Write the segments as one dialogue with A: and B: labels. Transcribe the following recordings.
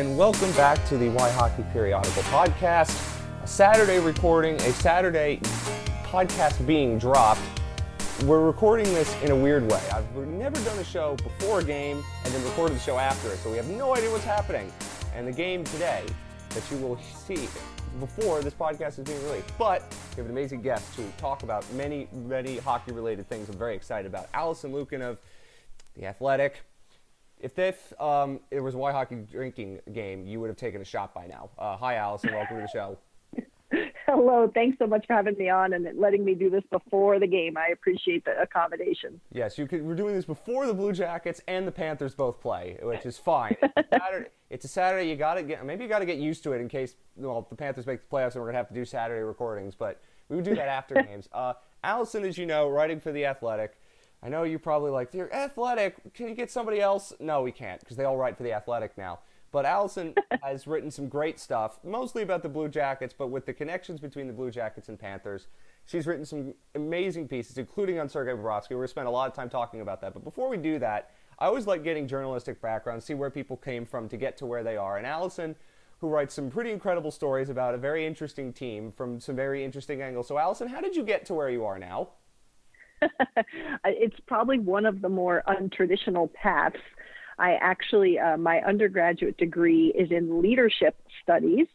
A: and welcome back to the Why Hockey Periodical podcast. A Saturday recording, a Saturday podcast being dropped. We're recording this in a weird way. I've never done a show before a game and then recorded the show after it, so we have no idea what's happening. And the game today that you will see before this podcast is being released. But we have an amazing guest to talk about many, many hockey related things I'm very excited about. Alison Lukan of The Athletic. If this um, it was a Why Hockey drinking game, you would have taken a shot by now. Uh, hi, Alison. Welcome to the show.
B: Hello. Thanks so much for having me on and letting me do this before the game. I appreciate the accommodation.
A: Yes, you could, we're doing this before the Blue Jackets and the Panthers both play, which is fine. It's a Saturday. It's a Saturday you got to get maybe you got to get used to it in case well the Panthers make the playoffs and we're gonna have to do Saturday recordings, but we would do that after games. Uh, Alison, as you know, writing for the Athletic. I know you're probably like, "You're athletic. Can you get somebody else?" No, we can't because they all write for the Athletic now. But Alison has written some great stuff, mostly about the Blue Jackets, but with the connections between the Blue Jackets and Panthers. She's written some amazing pieces, including on Sergei Bobrovsky. We're going to spend a lot of time talking about that. But before we do that, I always like getting journalistic background, see where people came from to get to where they are. And Alison, who writes some pretty incredible stories about a very interesting team from some very interesting angles. So, Alison, how did you get to where you are now?
B: it's probably one of the more untraditional paths. I actually, uh, my undergraduate degree is in leadership studies,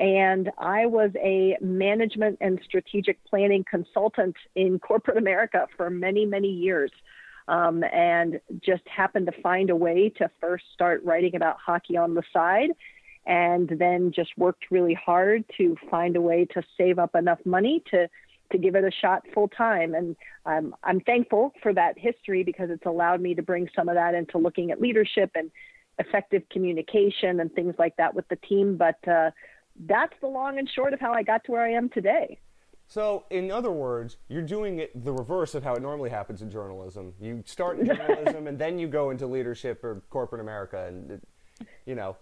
B: and I was a management and strategic planning consultant in corporate America for many, many years. Um, and just happened to find a way to first start writing about hockey on the side and then just worked really hard to find a way to save up enough money to to give it a shot full time. And um, I'm thankful for that history because it's allowed me to bring some of that into looking at leadership and effective communication and things like that with the team. But uh, that's the long and short of how I got to where I am today.
A: So, in other words, you're doing it the reverse of how it normally happens in journalism. You start in journalism and then you go into leadership or corporate America, and you know,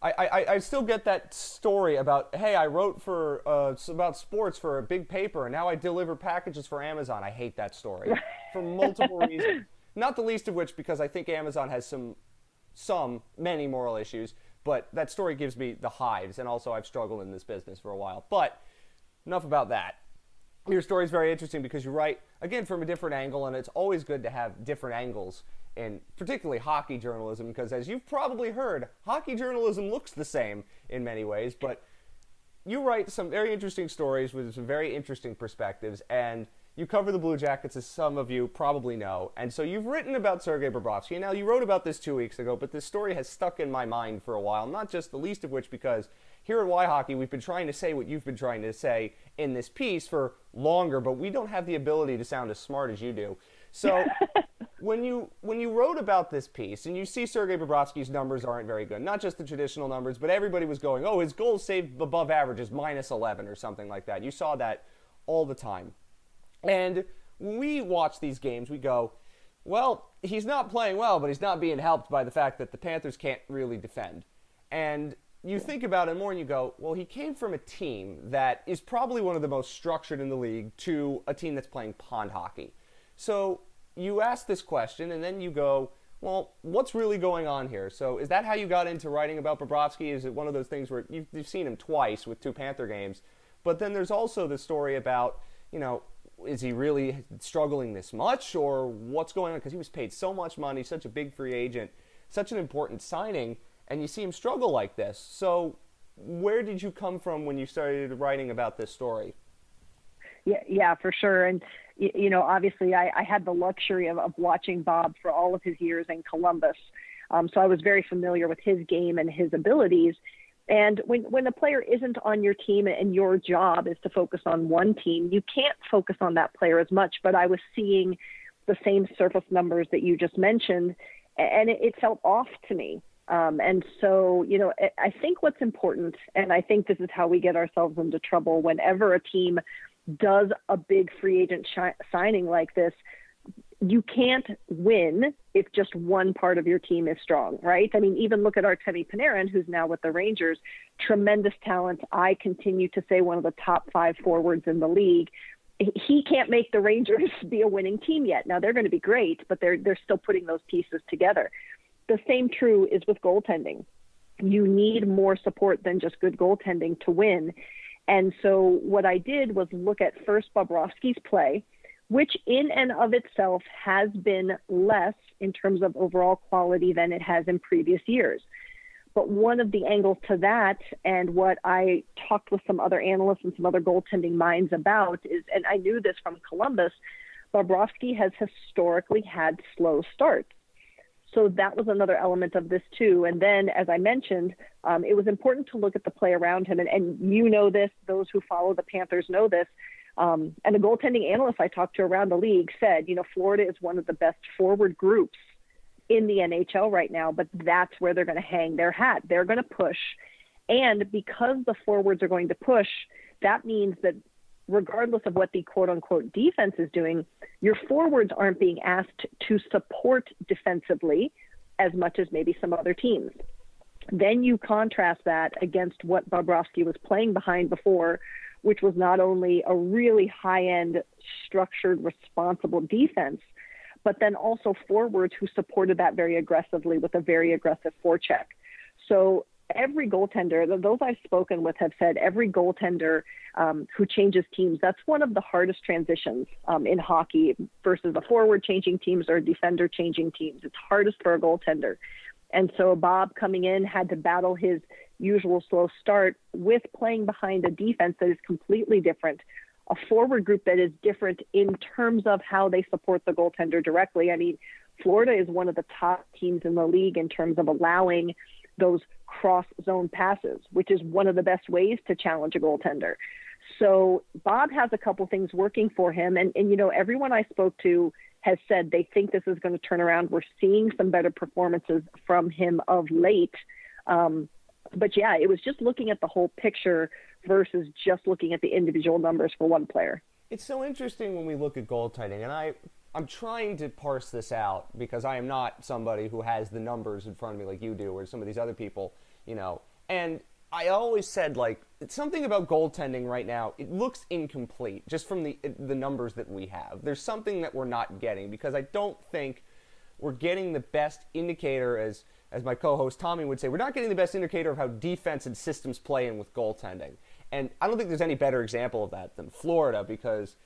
A: I, I, I still get that story about hey I wrote for uh, about sports for a big paper and now I deliver packages for Amazon. I hate that story for multiple reasons. Not the least of which because I think Amazon has some some many moral issues, but that story gives me the hives and also I've struggled in this business for a while. But enough about that. Your story is very interesting because you write again from a different angle and it's always good to have different angles and particularly hockey journalism, because as you've probably heard, hockey journalism looks the same in many ways, but you write some very interesting stories with some very interesting perspectives, and you cover the Blue Jackets, as some of you probably know. And so you've written about Sergei Bobrovsky. Now, you wrote about this two weeks ago, but this story has stuck in my mind for a while, not just the least of which because here at Why Hockey, we've been trying to say what you've been trying to say in this piece for longer, but we don't have the ability to sound as smart as you do. So when you when you wrote about this piece and you see Sergei Bobrovsky's numbers aren't very good, not just the traditional numbers, but everybody was going, oh, his goals saved above average is minus 11 or something like that. You saw that all the time. And when we watch these games, we go, well, he's not playing well, but he's not being helped by the fact that the Panthers can't really defend. And you think about it more and you go, well, he came from a team that is probably one of the most structured in the league to a team that's playing pond hockey. So you ask this question and then you go, well, what's really going on here? So is that how you got into writing about Bobrovsky? Is it one of those things where you've, you've seen him twice with two Panther games? But then there's also the story about, you know, is he really struggling this much or what's going on? Because he was paid so much money, such a big free agent, such an important signing, and you see him struggle like this. So where did you come from when you started writing about this story?
B: Yeah, yeah, for sure. And you know, obviously, I, I had the luxury of, of watching Bob for all of his years in Columbus, um, so I was very familiar with his game and his abilities. And when when a player isn't on your team and your job is to focus on one team, you can't focus on that player as much. But I was seeing the same surface numbers that you just mentioned, and it, it felt off to me. Um, and so, you know, I think what's important, and I think this is how we get ourselves into trouble whenever a team does a big free agent signing like this, you can't win if just one part of your team is strong, right? I mean, even look at Artemi Panarin, who's now with the Rangers, tremendous talent. I continue to say one of the top five forwards in the league. He can't make the Rangers be a winning team yet. Now they're going to be great, but they're they're still putting those pieces together. The same true is with goaltending. you need more support than just good goaltending to win. And so what I did was look at first Bobrovsky's play, which in and of itself has been less in terms of overall quality than it has in previous years. But one of the angles to that, and what I talked with some other analysts and some other goaltending minds about, is, and I knew this from Columbus, Bobrovsky has historically had slow starts. So that was another element of this too. And then, as I mentioned, um, it was important to look at the play around him. And, and you know this; those who follow the Panthers know this. Um, and the goaltending analysts I talked to around the league said, you know, Florida is one of the best forward groups in the NHL right now, but that's where they're going to hang their hat. They're going to push. And because the forwards are going to push, that means that regardless of what the quote unquote defense is doing, your forwards aren't being asked to support defensively as much as maybe some other teams. Then you contrast that against what Bobrovsky was playing behind before, which was not only a really high end, structured, responsible defense, but then also forwards who supported that very aggressively with a very aggressive forecheck. So every goaltender, those I've spoken with have said every goaltender um, who changes teams, that's one of the hardest transitions um, in hockey versus a forward changing teams or a defender changing teams. It's hardest for a goaltender. And so Bob coming in had to battle his usual slow start with playing behind a defense that is completely different, a forward group that is different in terms of how they support the goaltender directly. I mean, Florida is one of the top teams in the league in terms of allowing those cross zone passes, which is one of the best ways to challenge a goaltender. So Bob has a couple things working for him. And, and, you know, everyone I spoke to has said they think this is going to turn around. We're seeing some better performances from him of late. Um, but yeah, it was just looking at the whole picture versus just looking at the individual numbers for one player.
A: It's so interesting when we look at goaltending, and I I'm trying to parse this out because I am not somebody who has the numbers in front of me like you do, or some of these other people, you know. And I always said like something about goaltending right now. It looks incomplete just from the the numbers that we have. There's something that we're not getting because I don't think we're getting the best indicator as as my co-host Tommy would say. We're not getting the best indicator of how defense and systems play in with goaltending. And I don't think there's any better example of that than Florida because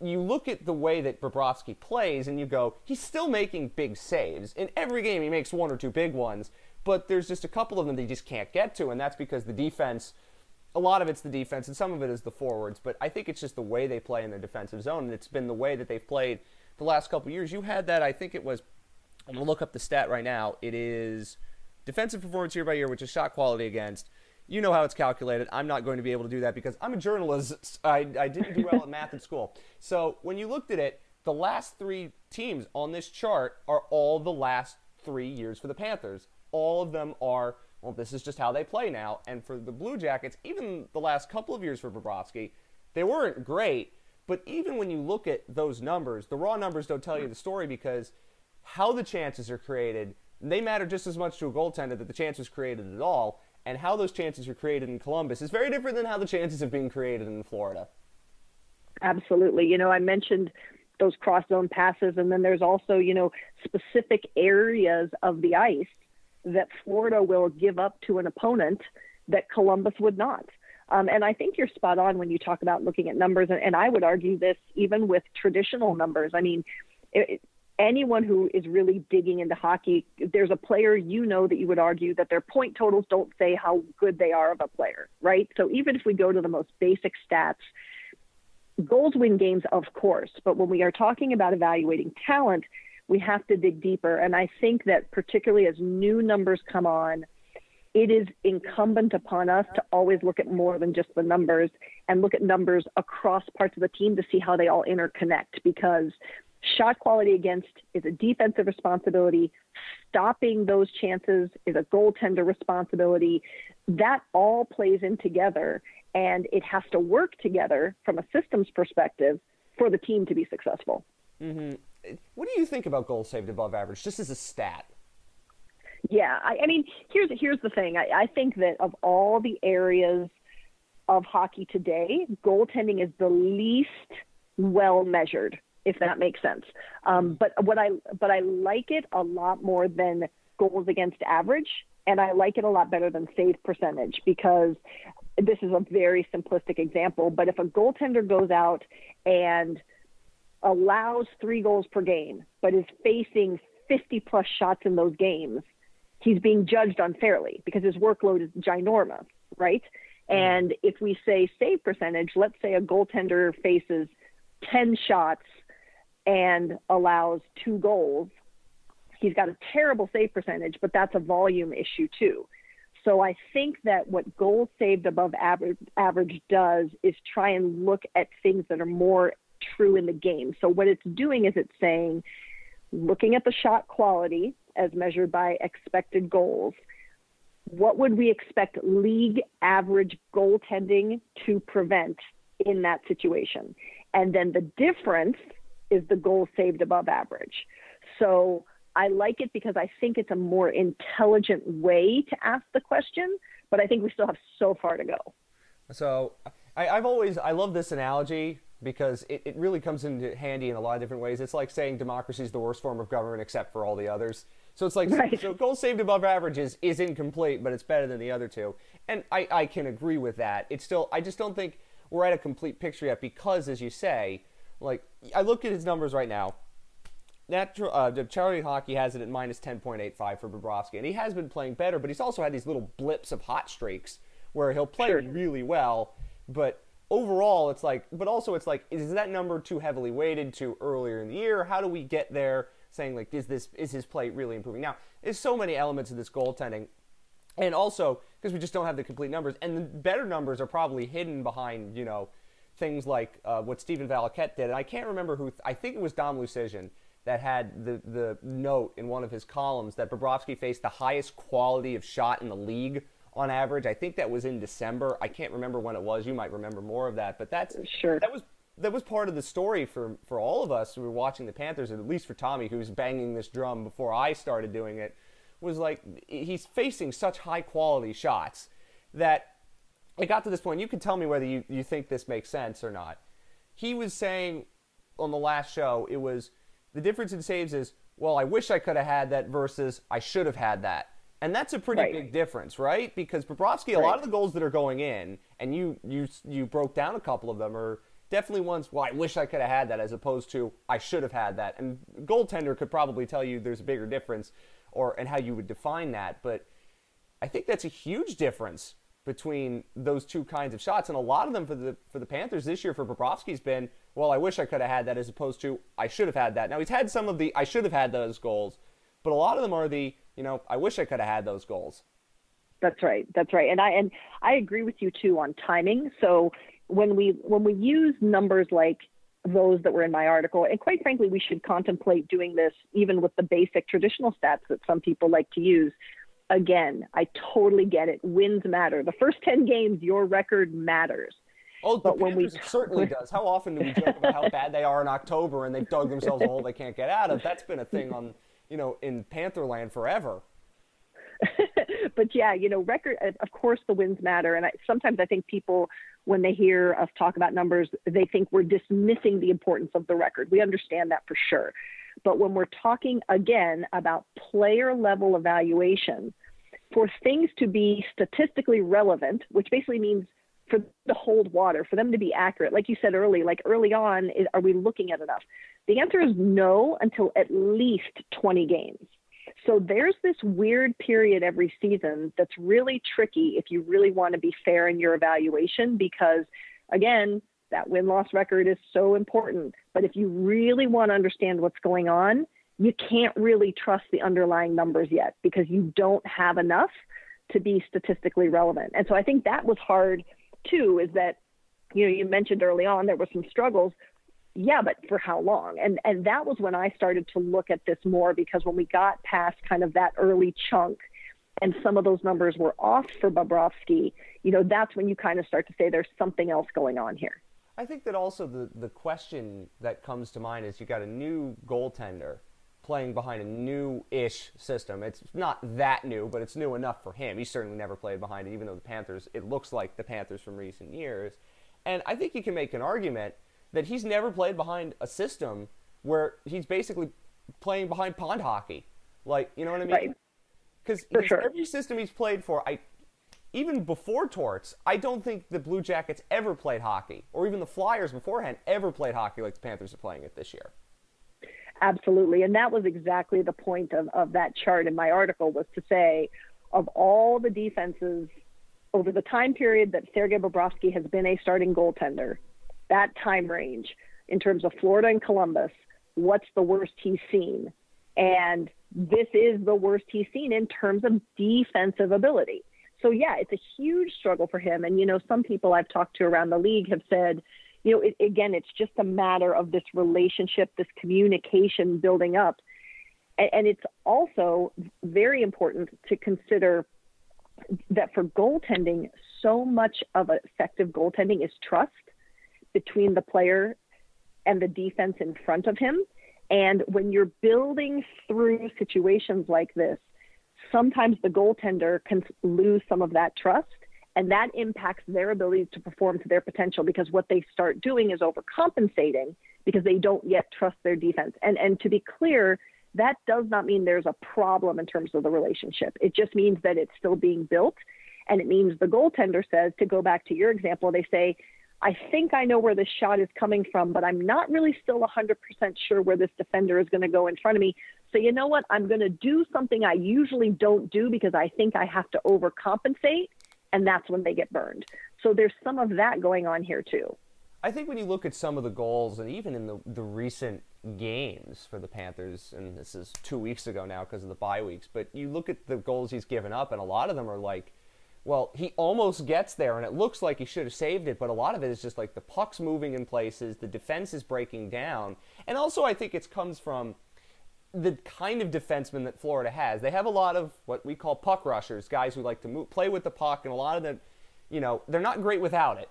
A: you look at the way that Bobrovsky plays and you go, he's still making big saves. In every game, he makes one or two big ones, but there's just a couple of them that he just can't get to, and that's because the defense, a lot of it's the defense, and some of it is the forwards, but I think it's just the way they play in their defensive zone, and it's been the way that they've played the last couple years. You had that, I think it was, I'm going to look up the stat right now. It is defensive performance year by year, which is shot quality against you know how it's calculated. I'm not going to be able to do that because I'm a journalist. I, I didn't do well at math in school. So when you looked at it, the last three teams on this chart are all the last three years for the Panthers. All of them are, well, this is just how they play now. And for the Blue Jackets, even the last couple of years for Bobrovsky, they weren't great. But even when you look at those numbers, the raw numbers don't tell you the story because how the chances are created, they matter just as much to a goaltender that the chance was created at all and how those chances were created in Columbus is very different than how the chances have been created in Florida.
B: Absolutely. You know, I mentioned those cross zone passes, and then there's also, you know, specific areas of the ice that Florida will give up to an opponent that Columbus would not. Um, and I think you're spot on when you talk about looking at numbers, and, and I would argue this even with traditional numbers. I mean, it, anyone who is really digging into hockey, there's a player you know that you would argue that their point totals don't say how good they are of a player, right? So even if we go to the most basic stats, goals win games, of course, but when we are talking about evaluating talent, we have to dig deeper. And I think that particularly as new numbers come on, it is incumbent upon us to always look at more than just the numbers and look at numbers across parts of the team to see how they all interconnect because Shot quality against is a defensive responsibility. Stopping those chances is a goaltender responsibility. That all plays in together, and it has to work together from a systems perspective for the team to be successful.
A: Mm-hmm. What do you think about goals saved above average, just as a stat?
B: Yeah, I, I mean, here's here's the thing. I, I think that of all the areas of hockey today, goaltending is the least well measured if that makes sense. Um, but what I but I like it a lot more than goals against average and I like it a lot better than save percentage because this is a very simplistic example, but if a goaltender goes out and allows three goals per game, but is facing 50 plus shots in those games, he's being judged unfairly because his workload is ginormous, right? Mm-hmm. And if we say save percentage, let's say a goaltender faces 10 shots and allows two goals, he's got a terrible save percentage, but that's a volume issue too. So I think that what goals saved above average, average does is try and look at things that are more true in the game. So what it's doing is it's saying, looking at the shot quality as measured by expected goals, what would we expect league average goaltending to prevent in that situation? And then the difference is the goal saved above average. So I like it because I think it's a more intelligent way to ask the question, but I think we still have so far to go.
A: So I, have always, I love this analogy because it, it really comes into handy in a lot of different ways. It's like saying democracy is the worst form of government except for all the others. So it's like, right. so goal saved above average is, is incomplete, but it's better than the other two. And I, I can agree with that. It's still, I just don't think we're at a complete picture yet because, as you say, like, I look at his numbers right now natural uh, charity hockey has it at minus 10.85 for Bobrovsky, and he has been playing better, but he's also had these little blips of hot streaks where he'll play sure. really well, but overall it's like, but also it's like, is that number too heavily weighted to earlier in the year? How do we get there? Saying like, is this is his play really improving? Now, there's so many elements of this goaltending, and also because we just don't have the complete numbers, and the better numbers are probably hidden behind you know things like uh, what Stephen Valiquette did, and I can't remember who. I think it was Dom Luszczyszyn that had the, the note in one of his columns that Bobrovsky faced the highest quality of shot in the league on average. I think that was in December. I can't remember when it was. You might remember more of that, but that's
B: sure
A: that was that was part of the story for for all of us who were watching the Panthers, and at least for Tommy, who's banging this drum before I started doing it. Was like he's facing such high quality shots that it got to this point. You can tell me whether you, you think this makes sense or not. He was saying on the last show, it was the difference in saves is, well, I wish I could have had that versus I should have had that. And that's a pretty right. big difference, right? Because Bobrovsky, right. a lot of the goals that are going in, and you you you broke down a couple of them, are definitely ones. Well, I wish I could have had that, as opposed to I should have had that. And goaltender could probably tell you there's a bigger difference, or and how you would define that. But I think that's a huge difference between those two kinds of shots, and a lot of them for the for the Panthers this year for Bobrovsky's been well, I wish I could have had that as opposed to I should have had that. Now he's had some of the I should have had those goals, but a lot of them are the, you know, I wish I could have had those goals.
B: That's right. That's right. And I and I agree with you too on timing. So when we when we use numbers like those that were in my article, and quite frankly, we should contemplate doing this even with the basic traditional stats that some people like to use. Again, I totally get it. Wins matter. The first 10 games, your record matters.
A: Oh, but when we certainly does. How often do we joke about how bad they are in October and they've dug themselves a hole they can't get out of? That's been a thing on, you know, in Pantherland forever.
B: but yeah, you know, record. Uh, of course, the wins matter, and I, sometimes I think people, when they hear us talk about numbers, they think we're dismissing the importance of the record. We understand that for sure, but when we're talking again about player level evaluation, for things to be statistically relevant, which basically means for to hold water, for them to be accurate. Like you said early, like early on, is, are we looking at enough? The answer is no until at least 20 games. So there's this weird period every season that's really tricky if you really want to be fair in your evaluation because, again, that win loss record is so important. But if you really want to understand what's going on, you can't really trust the underlying numbers yet because you don't have enough to be statistically relevant. And so I think that was hard too is that you know you mentioned early on there were some struggles yeah but for how long and and that was when i started to look at this more because when we got past kind of that early chunk and some of those numbers were off for Bobrovsky, you know, that's when you kind of start to say there's something else going on here.
A: I think that also the, the question that comes to mind is you got a new goaltender playing behind a new-ish system. It's not that new, but it's new enough for him. He certainly never played behind it, even though the Panthers, it looks like the Panthers from recent years. And I think you can make an argument that he's never played behind a system where he's basically playing behind pond hockey. Like, you know what I mean?
B: Right.
A: because
B: sure.
A: every system he's played for, I even before Torts, I don't think the Blue Jackets ever played hockey, or even the Flyers beforehand ever played hockey like the Panthers are playing it this year.
B: Absolutely. And that was exactly the point of, of that chart in my article was to say of all the defenses over the time period that Sergei Bobrovsky has been a starting goaltender, that time range in terms of Florida and Columbus, what's the worst he's seen? And this is the worst he's seen in terms of defensive ability. So yeah, it's a huge struggle for him. And you know, some people I've talked to around the league have said, you know, it, again, it's just a matter of this relationship, this communication building up. And, and it's also very important to consider that for goaltending, so much of effective goaltending is trust between the player and the defense in front of him. And when you're building through situations like this, sometimes the goaltender can lose some of that trust and that impacts their ability to perform to their potential because what they start doing is overcompensating because they don't yet trust their defense. And and to be clear, that does not mean there's a problem in terms of the relationship. It just means that it's still being built and it means the goaltender says to go back to your example, they say I think I know where this shot is coming from, but I'm not really still 100% sure where this defender is going to go in front of me. So, you know what? I'm going to do something I usually don't do because I think I have to overcompensate and that's when they get burned. So there's some of that going on here too.
A: I think when you look at some of the goals, and even in the, the recent games for the Panthers, and this is two weeks ago now because of the bye weeks, but you look at the goals he's given up, and a lot of them are like, well, he almost gets there, and it looks like he should have saved it, but a lot of it is just like the puck's moving in places, the defense is breaking down, and also I think it comes from the kind of defenseman that Florida has. They have a lot of what we call puck rushers, guys who like to move, play with the puck, and a lot of them, you know, they're not great without it.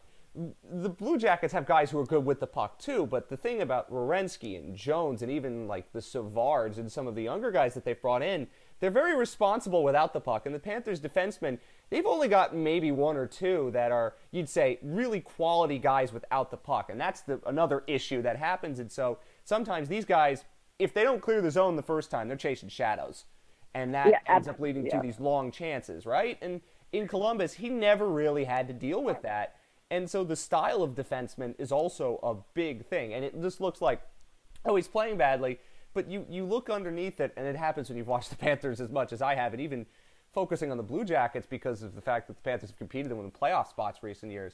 A: The Blue Jackets have guys who are good with the puck too, but the thing about Werenski and Jones and even like the Savards and some of the younger guys that they've brought in, they're very responsible without the puck. And the Panthers defensemen, they've only got maybe one or two that are, you'd say, really quality guys without the puck. And that's the, another issue that happens. And so sometimes these guys, if they don't clear the zone the first time, they're chasing shadows. And that yeah, ends up leading yeah. to these long chances, right? And in Columbus, he never really had to deal with that. And so the style of defenseman is also a big thing. And it just looks like, oh, he's playing badly. But you, you look underneath it, and it happens when you've watched the Panthers as much as I have, and even focusing on the Blue Jackets because of the fact that the Panthers have competed in the playoff spots recent years.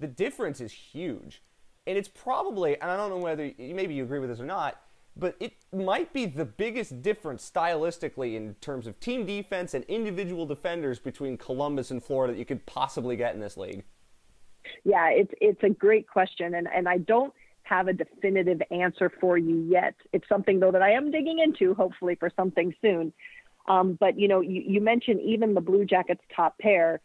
A: The difference is huge. And it's probably, and I don't know whether maybe you agree with this or not, but it might be the biggest difference stylistically in terms of team defense and individual defenders between Columbus and Florida that you could possibly get in this league.
B: Yeah, it's it's a great question, and and I don't have a definitive answer for you yet. It's something though that I am digging into, hopefully for something soon. Um, but you know, you, you mentioned even the Blue Jackets top pair,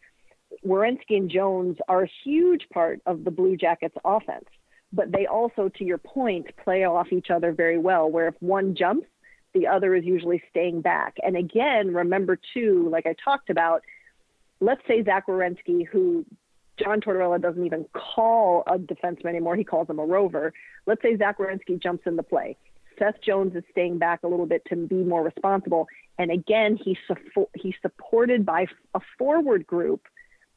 B: Werenski and Jones are a huge part of the Blue Jackets offense but they also, to your point, play off each other very well. Where if one jumps, the other is usually staying back. And again, remember too, like I talked about, let's say Zach Werenski, who John Tortorella doesn't even call a defenseman anymore, he calls him a rover. Let's say Zach Werenski jumps in the play. Seth Jones is staying back a little bit to be more responsible. And again, he's, he's supported by a forward group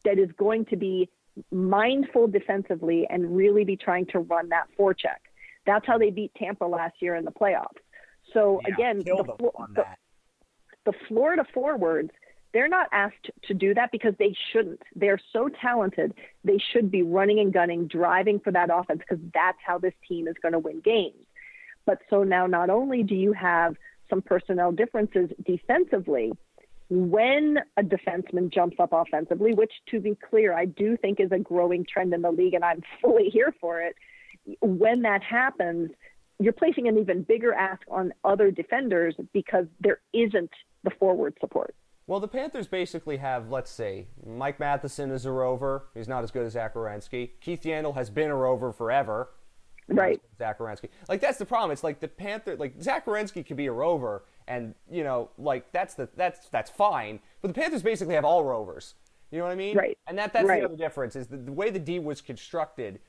B: that is going to be mindful defensively and really be trying to run that forecheck. That's how they beat Tampa last year in the playoffs. So yeah, again, the, the, the Florida forwards, they're not asked to do that because they shouldn't. They're so talented. They should be running and gunning, driving for that offense because that's how this team is going to win games. But so now not only do you have some personnel differences defensively, when a defenseman jumps up offensively, which to be clear, I do think is a growing trend in the league, and I'm fully here for it. When that happens, you're placing an even bigger ask on other defenders because there isn't the forward support.
A: Well, the Panthers basically have, let's say, Mike Matheson is a rover. He's not as good as Zach Werenski. Keith Yandle has been a rover forever.
B: Right.
A: Zach Werenski. Like, that's the problem. It's like the Panther, like, Zach Werenski could be a rover, and you know, like that's the that's that's fine. But the Panthers basically have all rovers. You know what I mean?
B: Right.
A: And that that's
B: right.
A: the other difference is the, the way the D was constructed,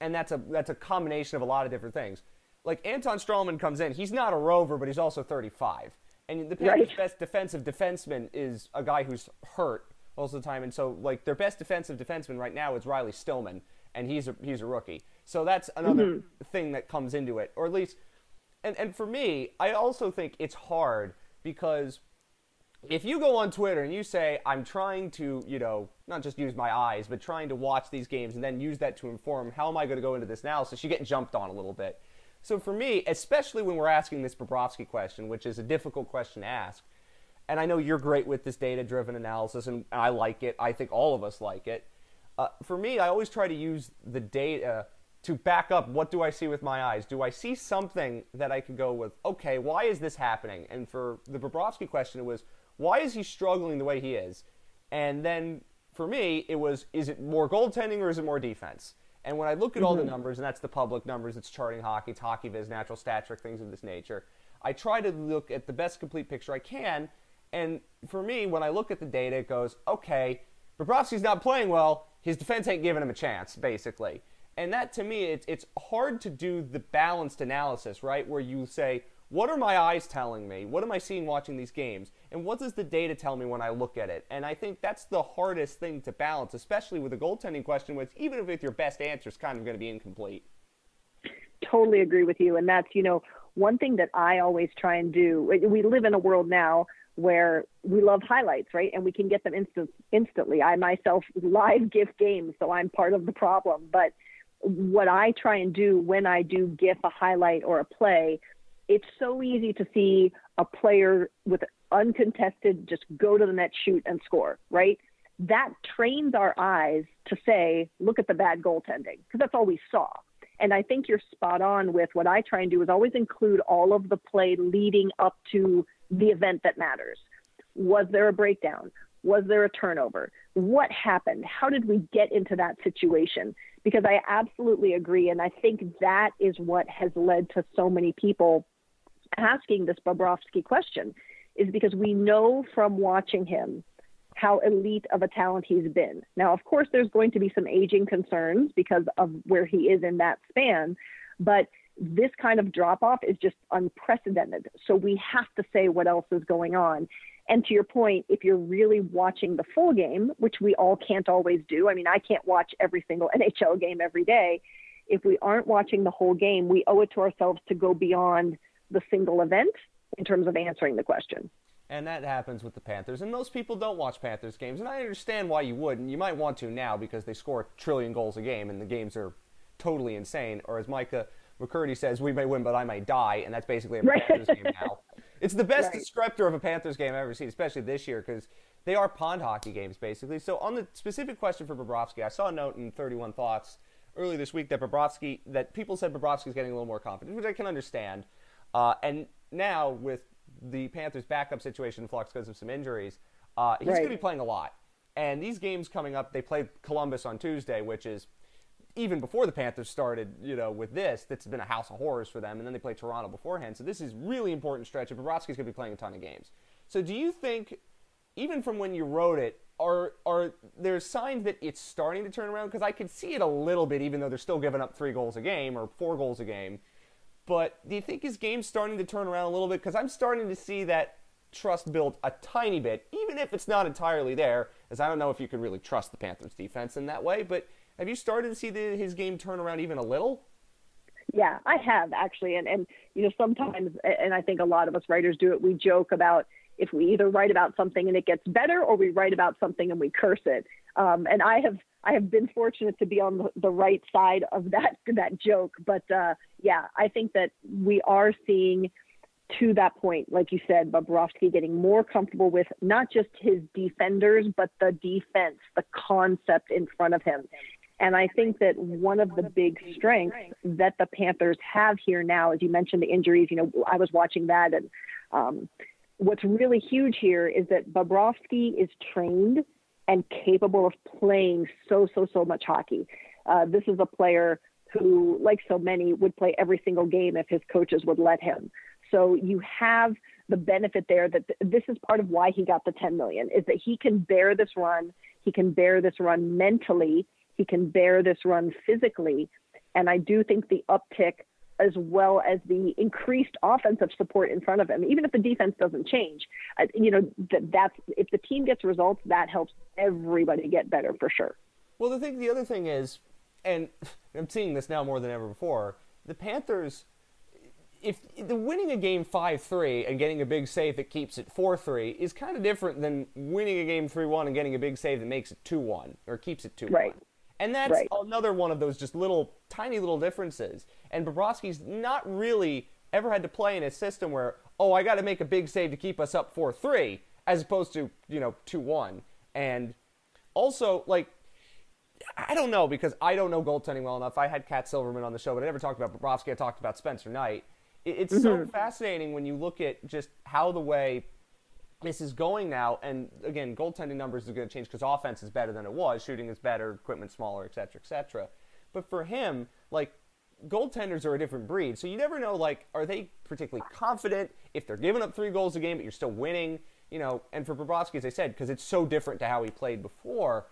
A: and that's a that's a combination of a lot of different things. Like Anton Stralman comes in, he's not a rover, but he's also 35. And the Panthers' right. best defensive defenseman is a guy who's hurt most of the time. And so, like, their best defensive defenseman right now is Riley Stillman, and he's a, he's a rookie. So that's another mm-hmm. thing that comes into it. Or at least, and, and for me, I also think it's hard because if you go on Twitter and you say, I'm trying to, you know, not just use my eyes, but trying to watch these games and then use that to inform how am I going to go into this analysis, you get jumped on a little bit. So for me, especially when we're asking this Bobrovsky question, which is a difficult question to ask, and I know you're great with this data driven analysis, and I like it. I think all of us like it. Uh, for me, I always try to use the data to back up what do I see with my eyes? Do I see something that I could go with, okay, why is this happening? And for the Bobrovsky question, it was, why is he struggling the way he is? And then for me, it was, is it more goaltending or is it more defense? And when I look at all the mm-hmm. numbers, and that's the public numbers, it's charting hockey, it's HockeyViz, natural stat trick, things of this nature. I try to look at the best complete picture I can. And for me, when I look at the data, it goes, okay, Bobrovsky's not playing well. His defense ain't giving him a chance, basically. And that to me, it's, it's hard to do the balanced analysis, right? Where you say, what are my eyes telling me? What am I seeing watching these games? And what does the data tell me when I look at it? And I think that's the hardest thing to balance, especially with a goaltending question, which even if your best answer is kind of going to be incomplete.
B: Totally agree with you. And that's, you know, one thing that I always try and do. We live in a world now where we love highlights, right? And we can get them instant, instantly. I myself live GIF games, so I'm part of the problem. But what I try and do when I do GIF a highlight or a play it's so easy to see a player with uncontested just go to the net, shoot, and score, right? That trains our eyes to say, look at the bad goaltending, because that's all we saw. And I think you're spot on with what I try and do is always include all of the play leading up to the event that matters. Was there a breakdown? Was there a turnover? What happened? How did we get into that situation? Because I absolutely agree. And I think that is what has led to so many people asking this Bobrovsky question is because we know from watching him how elite of a talent he's been. Now, of course, there's going to be some aging concerns because of where he is in that span, but this kind of drop off is just unprecedented. So we have to say what else is going on. And to your point, if you're really watching the full game, which we all can't always do, I mean, I can't watch every single NHL game every day. If we aren't watching the whole game, we owe it to ourselves to go beyond the single event in terms of answering the question.
A: And that happens with the Panthers. And most people don't watch Panthers games. And I understand why you wouldn't. You might want to now because they score a trillion goals a game and the games are totally insane. Or as Micah McCurdy says, we may win, but I may die. And that's basically a right. Panthers game now. It's the best right. descriptor of a Panthers game I've ever seen, especially this year because they are pond hockey games, basically. So on the specific question for Bobrovsky, I saw a note in 31 Thoughts earlier this week that Bobrovsky, that people said Bobrovsky's getting a little more confident, which I can understand. Uh, and now with the Panthers' backup situation in flux because of some injuries, uh, he's right. going to be playing a lot. And these games coming up, they play Columbus on Tuesday, which is even before the Panthers started, you know, with this, that's been a house of horrors for them. And then they play Toronto beforehand. So this is really important stretch. And Bobrovsky's going to be playing a ton of games. So do you think, even from when you wrote it, are are there signs that it's starting to turn around? Because I could see it a little bit, even though they're still giving up three goals a game or four goals a game. But do you think his game's starting to turn around a little bit? Because I'm starting to see that trust built a tiny bit, even if it's not entirely there, as I don't know if you can really trust the Panthers defense in that way. But have you started to see the, his game turn around even a little?
B: Yeah, I have actually, and and you know sometimes, and I think a lot of us writers do it. We joke about if we either write about something and it gets better, or we write about something and we curse it. Um, and I have I have been fortunate to be on the, the right side of that that joke. But uh, yeah, I think that we are seeing to that point, like you said, Bobrovsky getting more comfortable with not just his defenders, but the defense, the concept in front of him. And I think that one of the big strengths that the Panthers have here now, as you mentioned, the injuries, you know, I was watching that. And um, what's really huge here is that Bobrovsky is trained and capable of playing so, so, so much hockey. Uh, this is a player who, like so many, would play every single game if his coaches would let him. So you have the benefit there that th- this is part of why he got the 10 million is that he can bear this run. He can bear this run mentally. He can bear this run physically. And I do think the uptick as well as the increased offensive support in front of him. Even if the defense doesn't change, you know that that's if the team gets results, that helps everybody get better for sure.
A: Well, the thing, the other thing is, and I'm seeing this now more than ever before. The Panthers, if the winning a game five three and getting a big save that keeps it four three is kind of different than winning a game three one and getting a big save that makes it two one or keeps it two one.
B: Right.
A: And that's
B: right.
A: another one of those just little, tiny little differences. And Bobrovsky's not really ever had to play in a system where, oh, I got to make a big save to keep us up 4 3, as opposed to, you know, 2 1. And also, like, I don't know because I don't know goaltending well enough. I had Cat Silverman on the show, but I never talked about Bobrovsky. I talked about Spencer Knight. It's mm-hmm. so fascinating when you look at just how the way this is going now, and again, goaltending numbers are going to change because offense is better than it was, shooting is better, equipment smaller, et cetera, et cetera. But for him, like goaltenders are a different breed, so you never know. Like, are they particularly confident if they're giving up three goals a game, but you're still winning? You know, and for Bobrovsky, as I said, because it's so different to how he played before,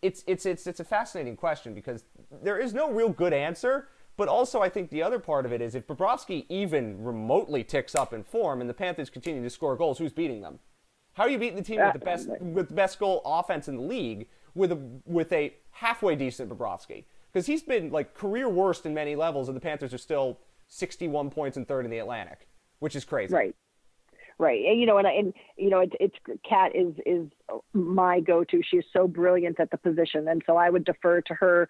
A: it's it's it's it's a fascinating question because there is no real good answer. But also, I think the other part of it is if Bobrovsky even remotely ticks up in form and the Panthers continue to score goals, who's beating them? How are you beating the team with the best with the best goal offense in the league with a with a halfway decent Bobrovsky? Because he's been like career worst in many levels, and the Panthers are still 61 points and third in the Atlantic, which is crazy.
B: Right. Right, and you know, and, and you know, it's, it's Cat is is my go-to. She's so brilliant at the position, and so I would defer to her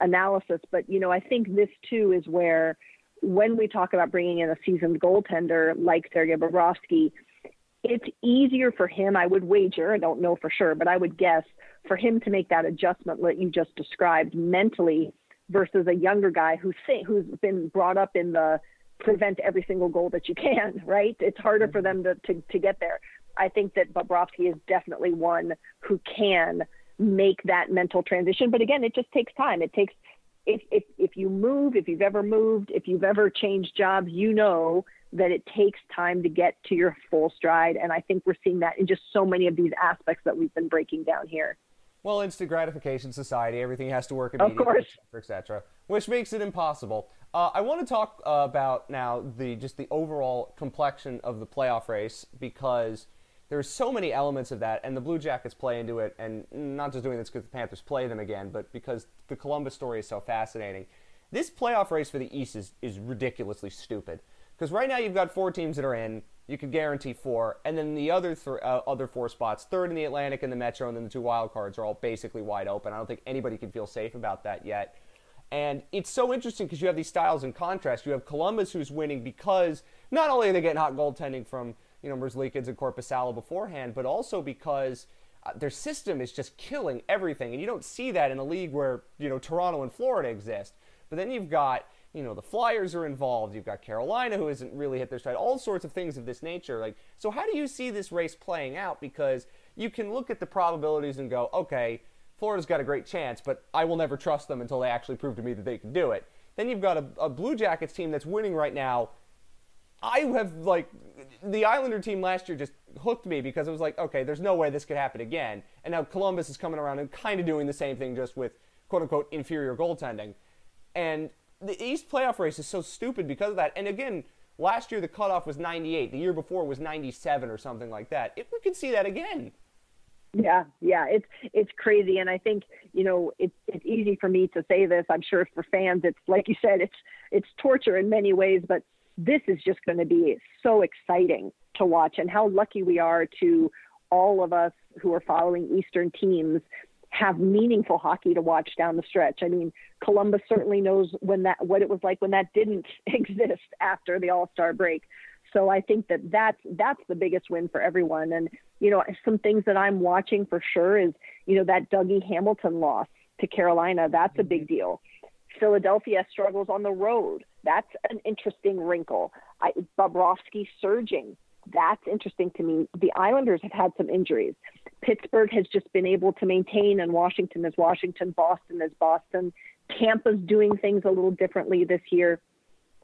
B: analysis. But, you know, I think this too is where when we talk about bringing in a seasoned goaltender like Sergei Bobrovsky, it's easier for him, I would wager, I don't know for sure, but I would guess for him to make that adjustment that you just described mentally versus a younger guy who's who's been brought up in the prevent every single goal that you can, right? It's harder for mm-hmm. them to, to, to get there. I think that Bobrovsky is definitely one who can make that mental transition. But again, it just takes time. It takes if if if you move, if you've ever moved, if you've ever changed jobs, you know that it takes time to get to your full stride. And I think we're seeing that in just so many of these aspects that we've been breaking down here.
A: Well, instant gratification society, everything has to work immediately,
B: et
A: cetera, et cetera, which makes it impossible. Uh, I want to talk uh, about now the just the overall complexion of the playoff race because there's so many elements of that, and the Blue Jackets play into it, and not just doing this because the Panthers play them again, but because the Columbus story is so fascinating. This playoff race for the East is, is ridiculously stupid. Because right now you've got four teams that are in, you could guarantee four, and then the other th- uh, other four spots, third in the Atlantic and the Metro, and then the two wild cards are all basically wide open. I don't think anybody can feel safe about that yet. And it's so interesting because you have these styles in contrast. You have Columbus who's winning because not only are they getting hot goaltending from you know Merzlikins and Korpisalo beforehand, but also because uh, their system is just killing everything, and you don't see that in a league where you know Toronto and Florida exist. But then you've got you know the Flyers are involved. You've got Carolina who hasn't really hit their stride. All sorts of things of this nature. Like so, how do you see this race playing out? Because you can look at the probabilities and go, okay, Florida's got a great chance, but I will never trust them until they actually prove to me that they can do it. Then you've got a, a Blue Jackets team that's winning right now I have like the Islander team last year just hooked me because it was like, okay, there's no way this could happen again. And now Columbus is coming around and kind of doing the same thing, just with quote unquote inferior goaltending. And the East playoff race is so stupid because of that. And again, last year the cutoff was 98. The year before was 97 or something like that. If we could see that again.
B: Yeah, yeah, it's it's crazy, and I think you know it's it's easy for me to say this. I'm sure for fans, it's like you said, it's it's torture in many ways. But this is just going to be so exciting to watch and how lucky we are to all of us who are following Eastern teams have meaningful hockey to watch down the stretch. I mean, Columbus certainly knows when that what it was like when that didn't exist after the All-Star break. So I think that that's that's the biggest win for everyone. And you know, some things that I'm watching for sure is you know that Dougie Hamilton loss to Carolina. That's a big mm-hmm. deal. Philadelphia struggles on the road. That's an interesting wrinkle. I, Bobrovsky surging. That's interesting to me. The Islanders have had some injuries. Pittsburgh has just been able to maintain, and Washington is Washington. Boston is Boston. Tampa's doing things a little differently this year.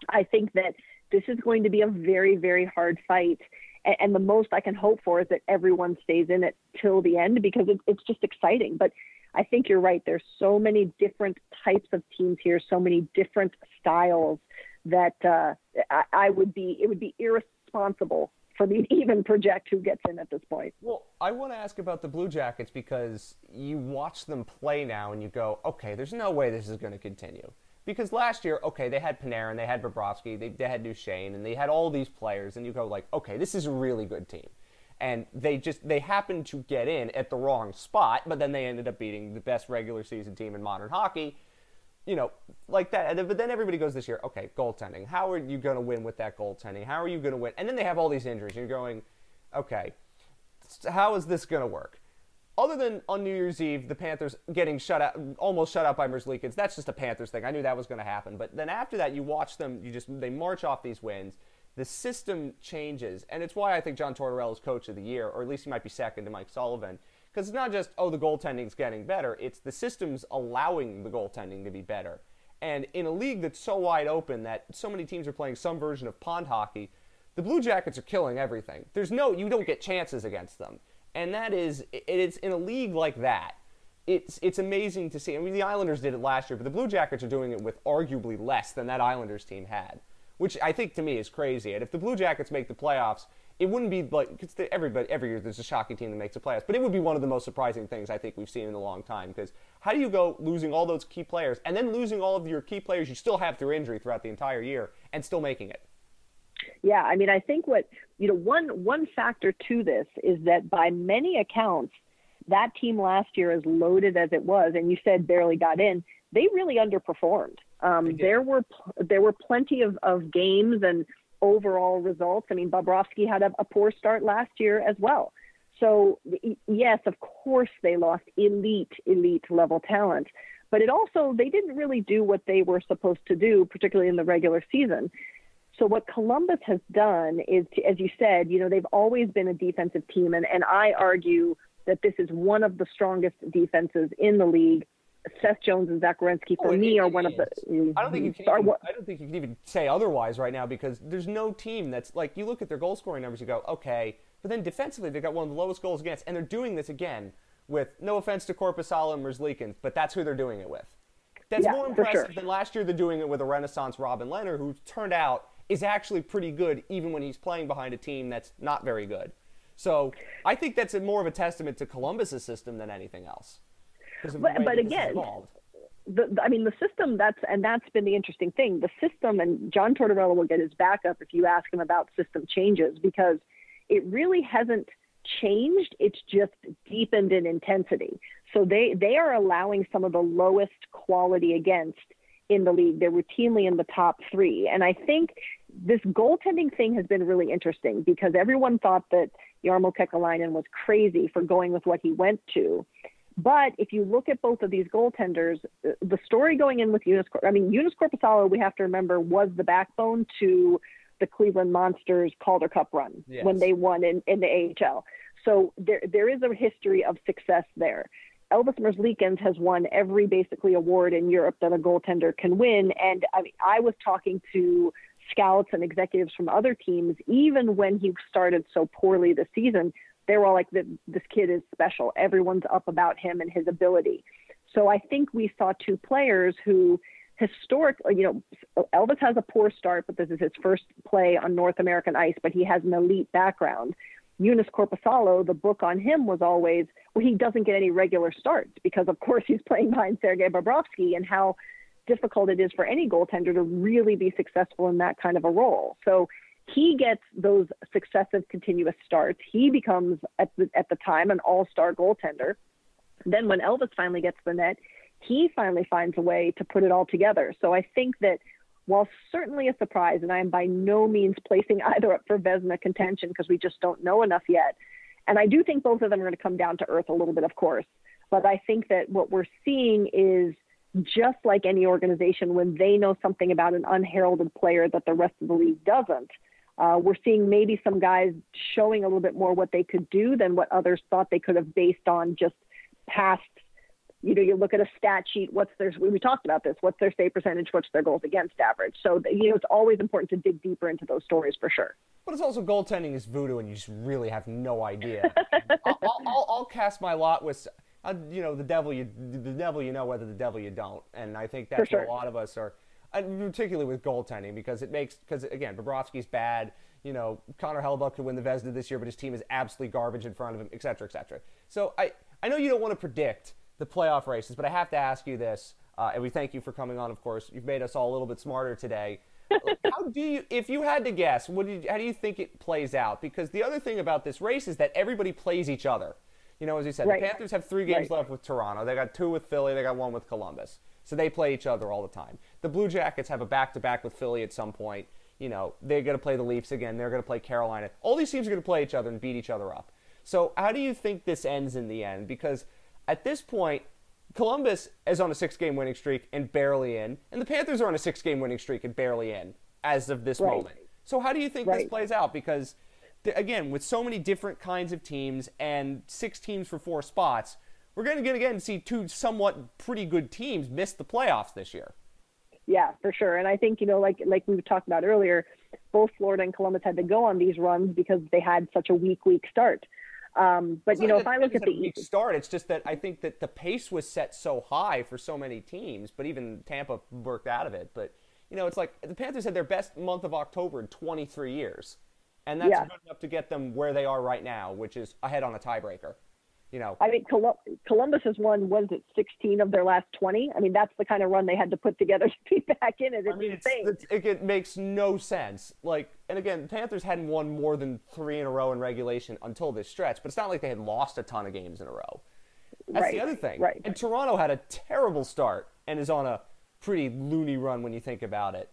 B: I think that this is going to be a very, very hard fight. And, the most I can hope for is that everyone stays in it till the end because it, it's just exciting. But I think you're right. There's so many different types of teams here, so many different styles that uh, I, I would be it would be irresponsible for me to even project who gets in at this point.
A: Well, I want to ask about the Blue Jackets because you watch them play now and you go, okay, there's no way this is going to continue. Because last year, okay, they had Panarin, they had Bobrovsky, they, they had Duchene, and they had all these players, and you go like, okay, this is a really good team. And they just they happened to get in at the wrong spot, but then they ended up beating the best regular season team in modern hockey. You know, like that. But then everybody goes this year, okay, goaltending. How are you going to win with that goaltending? How are you going to win? And then they have all these injuries. You're going, okay, how is this going to work? other than on New Year's Eve, the Panthers getting shut out, almost shut out by Merzlikins, that's just a Panthers thing. I knew that was going to happen. But then after that, you watch them, you just they march off these wins. The system changes, and it's why I think John Tortorella is coach of the year, or at least he might be second to Mike Sullivan, because it's not just oh the goaltending's getting better; it's the system's allowing the goaltending to be better. And in a league that's so wide open that so many teams are playing some version of pond hockey, the Blue Jackets are killing everything. There's no you don't get chances against them and that is it's in a league like that. It's it's amazing to see. I mean, the Islanders did it last year, but the Blue Jackets are doing it with arguably less than that Islanders team had, which I think to me is crazy. And if the Blue Jackets make the playoffs, it wouldn't be like cause everybody every year there's a shocking team that makes the playoffs, but it would be one of the most surprising things I think we've seen in a long time. Because how do you go losing all those key players and then losing all of your key players you still have through injury throughout the entire year and still making it?
B: Yeah, I mean, I think what you know one one factor to this is that by many accounts, that team last year, as loaded as it was, and you said barely got in, they really underperformed. Um, there were there were plenty of, of games and overall results. I mean, Bobrovsky had a, a poor start last year as well. So yes, of course they lost elite elite level talent, but it also they didn't really do what they were supposed to do, particularly in the regular season. So what Columbus has done is, to, as you said, you know, they've always been a defensive team, and, and I argue that this is one of the strongest defenses in the league. Seth Jones and Zach Werenski, for oh, me, are one is. of
A: the. I don't think you mm, can. Even, I don't think you can even say otherwise right now because there's no team that's like you look at their goal scoring numbers, you go, okay, but then defensively they've got one of the lowest goals against, and they're doing this again with no offense to Korpisalo and Merzlikins, but that's who they're doing it with. That's yeah, more impressive sure. than last year. They're doing it with a Renaissance Robin Lehner, who turned out is actually pretty good, even when he's playing behind a team that's not very good. So I think that's a, more of a testament to Columbus's system than anything else.
B: But, but again, the, I mean, the system that's and that's been the interesting thing. The system, and John Tortorella will get his back up if you ask him about system changes because it really hasn't changed. It's just deepened in intensity. So they they are allowing some of the lowest quality against in the league. They're routinely in the top three, and I think this goaltending thing has been really interesting because everyone thought that Jarmo Kekalainen was crazy for going with what he went to. But if you look at both of these goaltenders, uh, the story going in with Joonas, I mean, Joonas Korpisalo, we have to remember, was the backbone to the Cleveland Monsters Calder Cup run yes. when they won in, in the AHL. So there, there is a history of success there. Elvis Merzlikins has won every basically award in Europe that a goaltender can win. And I mean, I was talking to scouts and executives from other teams, even when he started so poorly this season, they were all like, "This kid is special. Everyone's up about him and his ability." So I think we saw two players who historically, you know, Elvis has a poor start, but this is his first play on North American ice, but he has an elite background. Joonas Korpisalo, the book on him was always, well, he doesn't get any regular starts because, of course, he's playing behind Sergei Bobrovsky and how difficult it is for any goaltender to really be successful in that kind of a role. So he gets those successive continuous starts. He becomes at the at the time an all-star goaltender. Then when Elvis finally gets the net, he finally finds a way to put it all together. So I think that while certainly a surprise, and I am by no means placing either up for Vezina contention because we just don't know enough yet. And I do think both of them are going to come down to earth a little bit, of course. But I think that what we're seeing is just like any organization, when they know something about an unheralded player that the rest of the league doesn't, uh, we're seeing maybe some guys showing a little bit more what they could do than what others thought they could have based on just past. You know, you look at a stat sheet. What's their? We talked about this. What's their save percentage? What's their goals against average? So you know, it's always important to dig deeper into those stories for sure.
A: But it's also goaltending is voodoo, and you just really have no idea. I'll, I'll, I'll cast my lot with uh, you know, the devil you the devil you know whether the devil you don't, and I think that's sure. what a lot of us are particularly with goaltending because it makes because again Bobrovsky's bad. You know, Connor Hellebuyck could win the Vezina this year, but his team is absolutely garbage in front of him, et cetera, et cetera. So I, I know you don't want to predict the playoff races, but I have to ask you this, uh, and we thank you for coming on. Of course, you've made us all a little bit smarter today. how do you, if you had to guess, what do you, how do you think it plays out? Because the other thing about this race is that everybody plays each other. You know, as you said,
B: right.
A: the Panthers have three games
B: right.
A: left with Toronto. They got two with Philly. They got one with Columbus. So they play each other all the time. The Blue Jackets have a back-to-back with Philly at some point. You know, they're going to play the Leafs again. They're going to play Carolina. All these teams are going to play each other and beat each other up. So how do you think this ends in the end? Because at this point, Columbus is on a six-game winning streak and barely in, and the Panthers are on a six-game winning streak and barely in as of this
B: right.
A: moment. So how do you think
B: right.
A: this plays out? Because again, with so many different kinds of teams and six teams for four spots, we're going to get again see two somewhat pretty good teams miss the playoffs this year.
B: Yeah, for sure. And I think you know, like like we talked about earlier, both Florida and Columbus had to go on these runs because they had such a weak, weak start. Um, but
A: it's
B: you know, if I look at the
A: weak start, it's just that I think that the pace was set so high for so many teams, but even Tampa worked out of it. But you know, it's like the Panthers had their best month of October in 23 years, and that's
B: yeah.
A: good enough to get them where they are right now, which is ahead on a tiebreaker. You know,
B: I mean, Columbus has won was it 16 of their last 20? I mean, that's the kind of run they had to put together to be back in it. It's
A: I mean,
B: insane.
A: It's, it, it, makes no sense. Like, and again, the Panthers hadn't won more than three in a row in regulation until this stretch, but it's not like they had lost a ton of games in a row. That's
B: right,
A: the other thing.
B: Right.
A: And Toronto had a terrible start and is on a pretty loony run when you think about it.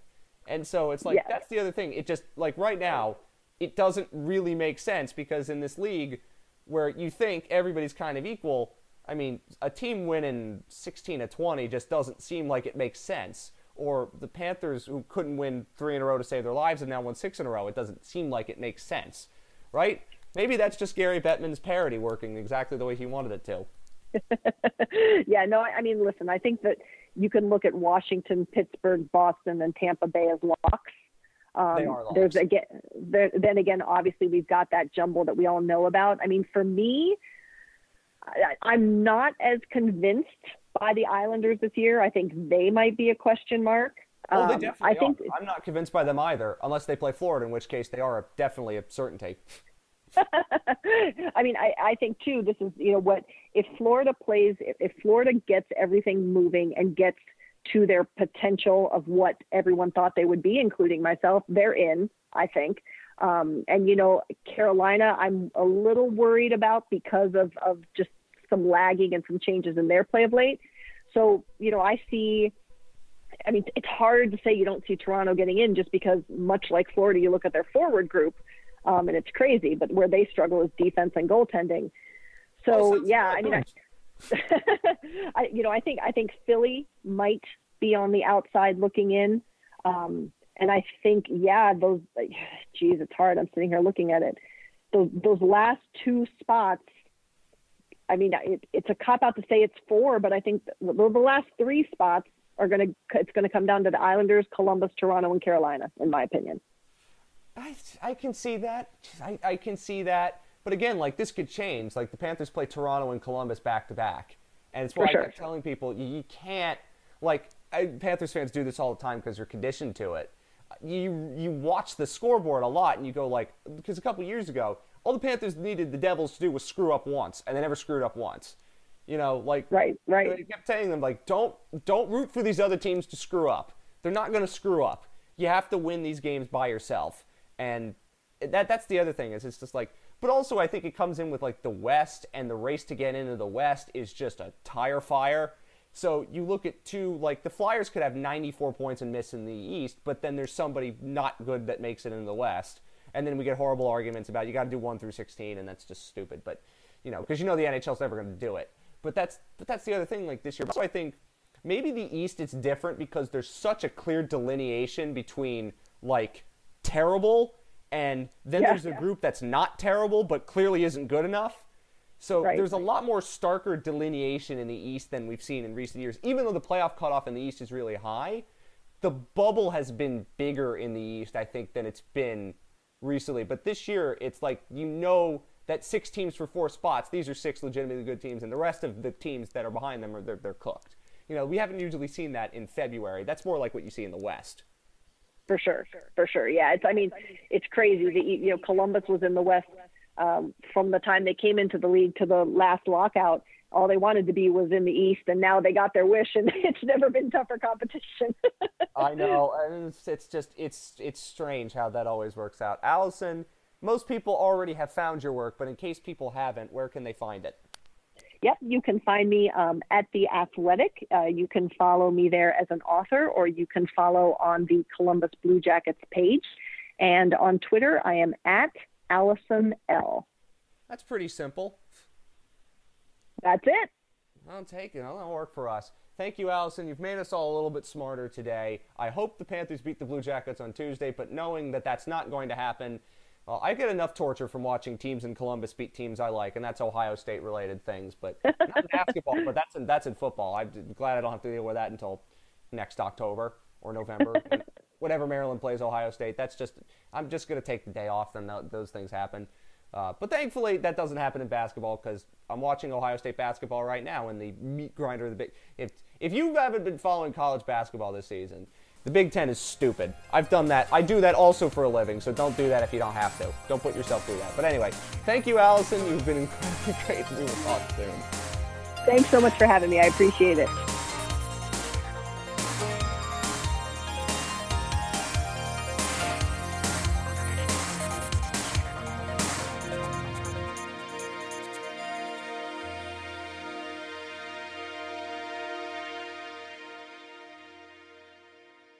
A: And so it's like
B: yeah.
A: that's the other thing. It just like right now, it doesn't really make sense because in this league where you think everybody's kind of equal, I mean, a team winning 16 to 20 just doesn't seem like it makes sense. Or the Panthers, who couldn't win three in a row to save their lives and now won six in a row, it doesn't seem like it makes sense, right? Maybe that's just Gary Bettman's parody working exactly the way he wanted it to.
B: yeah, no, I mean, listen, I think that you can look at Washington, Pittsburgh, Boston, and Tampa Bay as locks.
A: Um.
B: There's again, there, then again, obviously we've got that jumble that we all know about. I mean, for me, I, I'm not as convinced by the Islanders this year. I think they might be a question mark.
A: Oh, they
B: Um,
A: definitely
B: I think
A: are. I'm not convinced by them either, unless they play Florida, in which case they are a, definitely a certainty.
B: I mean, I, I think too. This is you know what if Florida plays if, if Florida gets everything moving and gets to their potential of what everyone thought they would be, including myself, they're in. I think. Um, and you know, Carolina, I'm a little worried about because of of just some lagging and some changes in their play of late. So you know, I see. I mean, it's hard to say you don't see Toronto getting in just because, much like Florida, you look at their forward group um, and it's crazy. But where they struggle is defense and goaltending. So
A: Oh,
B: yeah, I mean, I, I, you know, I think I think Philly might be on the outside looking in, um, and I think yeah, those. Geez, it's hard. I'm sitting here looking at it. Those those last two spots. I mean, it, it's a cop out to say it's four, but I think the, the last three spots are going to it's going to come down to the Islanders, Columbus, Toronto, and Carolina, in my opinion.
A: I, I can see that. I, I can see that. But again, like this could change. Like the Panthers play Toronto and Columbus back to back, and it's why
B: sure.
A: I kept telling people you, you can't. Like I, Panthers fans do this all the time because you're conditioned to it. You you watch the scoreboard a lot, and you go like, because a couple years ago, all the Panthers needed the Devils to do was screw up once, and they never screwed up once. You know, like
B: Right, right.
A: I kept telling them like, don't don't root for these other teams to screw up. They're not going to screw up. You have to win these games by yourself, and that that's the other thing is it's just like. But also, I think it comes in with like the West and the race to get into the West is just a tire fire. So you look at two like the Flyers could have 94 points and miss in the East, but then there's somebody not good that makes it in the West, and then we get horrible arguments about you got to do one through 16, and that's just stupid. But you know, because you know the NHL's never going to do it. But that's but that's the other thing. Like this year, so I think maybe the East it's different because there's such a clear delineation between like terrible and then
B: Yeah.
A: there's a group that's not terrible but clearly isn't good enough. So
B: Right.
A: there's a lot more starker delineation in the East than we've seen in recent years. Even though the playoff cutoff in the East is really high, the bubble has been bigger in the East, I think, than it's been recently. But this year, it's like you know that six teams for four spots. These are six legitimately good teams, and the rest of the teams that are behind them are they're, they're cooked. You know, we haven't usually seen that in February. That's more like what you see in the West.
B: For sure, for sure. Yeah, it's. I mean, it's crazy that you know Columbus was in the West um, from the time they came into the league to the last lockout. All they wanted to be was in the East, and now they got their wish, and it's never been tougher competition.
A: I know, and it's, it's just it's it's strange how that always works out. Alison, most people already have found your work, but in case people haven't, where can they find it?
B: Yep, you can find me um, at The Athletic. Uh, you can follow me there as an author, or you can follow on the Columbus Blue Jackets page. And on Twitter, I am at Alison L.
A: That's pretty simple.
B: That's it.
A: I'll take it. That'll work for us. Thank you, Alison. You've made us all a little bit smarter today. I hope the Panthers beat the Blue Jackets on Tuesday, but knowing that that's not going to happen, well, I get enough torture from watching teams in Columbus beat teams I like, and that's Ohio State related things, but not in basketball. But that's in, that's in football. I'm glad I don't have to deal with that until next October or November, whatever Maryland plays Ohio State. That's just I'm just gonna take the day off, and those things happen. Uh, but thankfully, that doesn't happen in basketball because I'm watching Ohio State basketball right now in the meat grinder of the big. If if you haven't been following college basketball this season, the Big Ten is stupid. I've done that. I do that also for a living, so don't do that if you don't have to. Don't put yourself through that. But anyway, thank you, Alison. You've been incredibly great. We will talk soon.
B: Thanks so much for having me. I appreciate it.